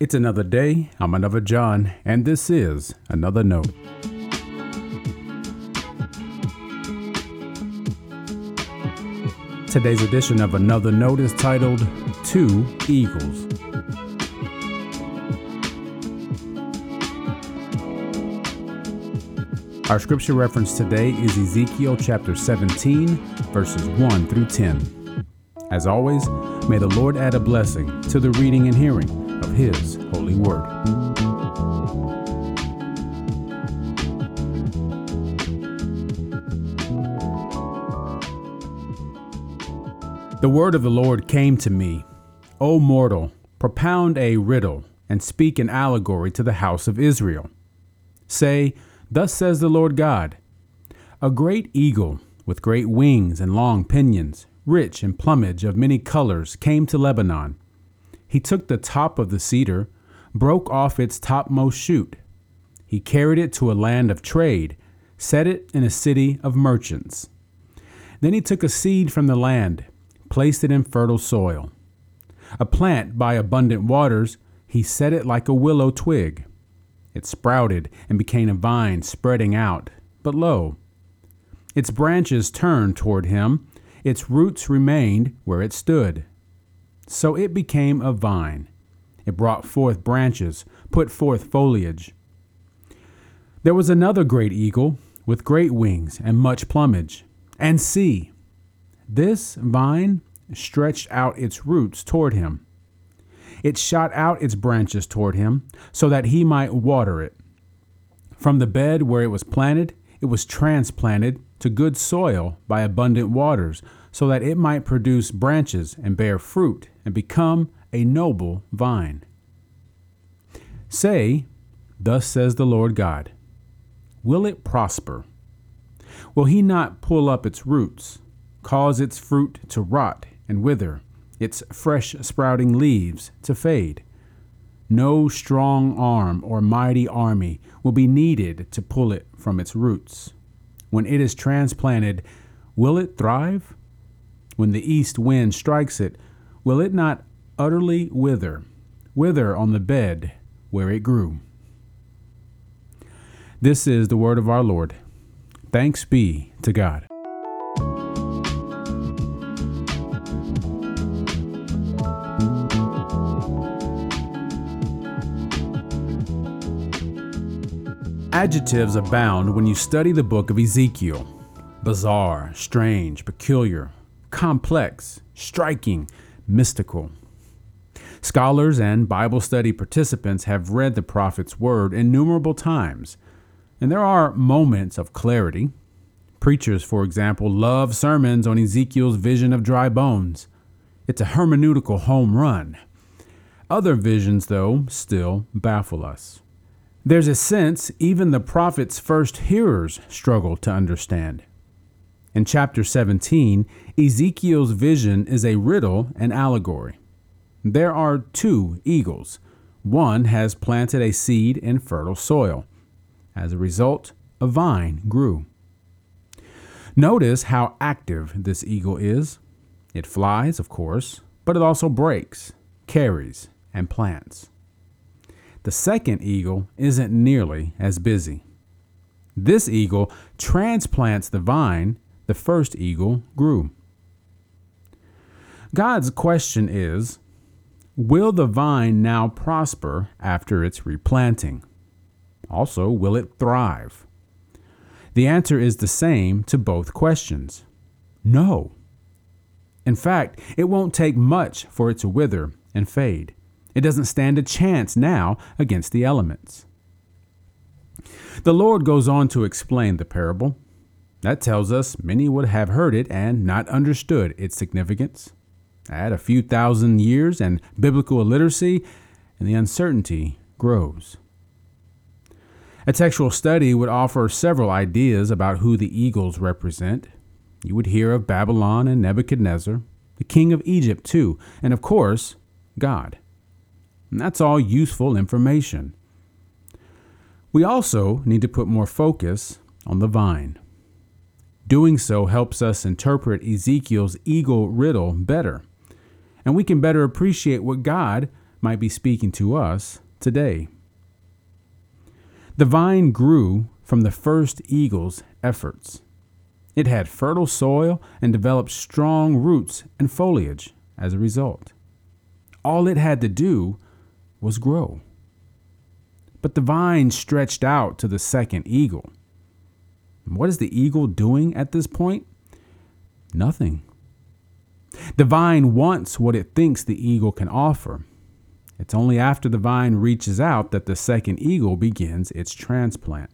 It's another day. I'm another John, and this is another note. Today's edition of Another Note is titled Two Eagles. Our scripture reference today is Ezekiel chapter 17, verses 1 through 10. As always, may the Lord add a blessing to the reading and hearing of His holy word. The word of the Lord came to me O mortal, propound a riddle and speak an allegory to the house of Israel. Say, Thus says the Lord God A great eagle with great wings and long pinions, rich in plumage of many colors, came to Lebanon. He took the top of the cedar, broke off its topmost shoot. He carried it to a land of trade, set it in a city of merchants. Then he took a seed from the land, placed it in fertile soil. A plant by abundant waters, he set it like a willow twig. It sprouted and became a vine spreading out, but lo, its branches turned toward him, its roots remained where it stood. So it became a vine. It brought forth branches, put forth foliage. There was another great eagle with great wings and much plumage. And see, this vine stretched out its roots toward him. It shot out its branches toward him, so that he might water it. From the bed where it was planted, it was transplanted to good soil by abundant waters, so that it might produce branches and bear fruit and become a noble vine. Say, Thus says the Lord God Will it prosper? Will he not pull up its roots, cause its fruit to rot and wither? its fresh sprouting leaves to fade. No strong arm or mighty army will be needed to pull it from its roots. When it is transplanted, will it thrive? When the east wind strikes it, will it not utterly wither, wither on the bed where it grew? This is the word of our Lord. Thanks be to God. Adjectives abound when you study the book of Ezekiel bizarre, strange, peculiar, complex, striking, mystical. Scholars and Bible study participants have read the prophet's word innumerable times, and there are moments of clarity. Preachers, for example, love sermons on Ezekiel's vision of dry bones. It's a hermeneutical home run. Other visions, though, still baffle us. There's a sense even the prophet's first hearers struggle to understand. In chapter 17, Ezekiel's vision is a riddle and allegory. There are two eagles. One has planted a seed in fertile soil. As a result, a vine grew. Notice how active this eagle is. It flies, of course, but it also breaks, carries, and plants. The second eagle isn't nearly as busy. This eagle transplants the vine the first eagle grew. God's question is Will the vine now prosper after its replanting? Also, will it thrive? The answer is the same to both questions no. In fact, it won't take much for it to wither and fade. It doesn't stand a chance now against the elements. The Lord goes on to explain the parable. That tells us many would have heard it and not understood its significance. Add a few thousand years and biblical illiteracy, and the uncertainty grows. A textual study would offer several ideas about who the eagles represent. You would hear of Babylon and Nebuchadnezzar, the king of Egypt, too, and of course, God. And that's all useful information. We also need to put more focus on the vine. Doing so helps us interpret Ezekiel's eagle riddle better, and we can better appreciate what God might be speaking to us today. The vine grew from the first eagle's efforts. It had fertile soil and developed strong roots and foliage as a result. All it had to do was grow. But the vine stretched out to the second eagle. What is the eagle doing at this point? Nothing. The vine wants what it thinks the eagle can offer. It's only after the vine reaches out that the second eagle begins its transplant.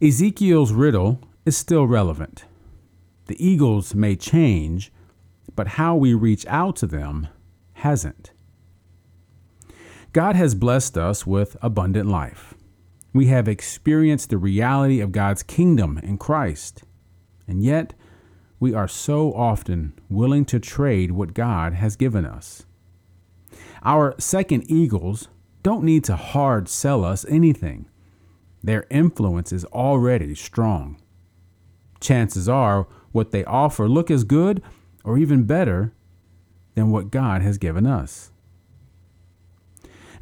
Ezekiel's riddle is still relevant. The eagles may change, but how we reach out to them hasn't. God has blessed us with abundant life. We have experienced the reality of God's kingdom in Christ, and yet we are so often willing to trade what God has given us. Our second eagles don't need to hard sell us anything. Their influence is already strong. Chances are what they offer look as good or even better than what God has given us.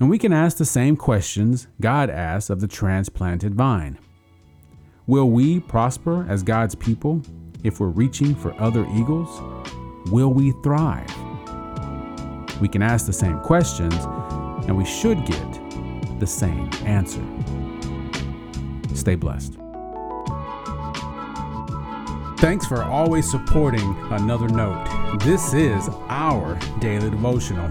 And we can ask the same questions God asks of the transplanted vine. Will we prosper as God's people if we're reaching for other eagles? Will we thrive? We can ask the same questions and we should get the same answer. Stay blessed. Thanks for always supporting Another Note. This is our daily devotional.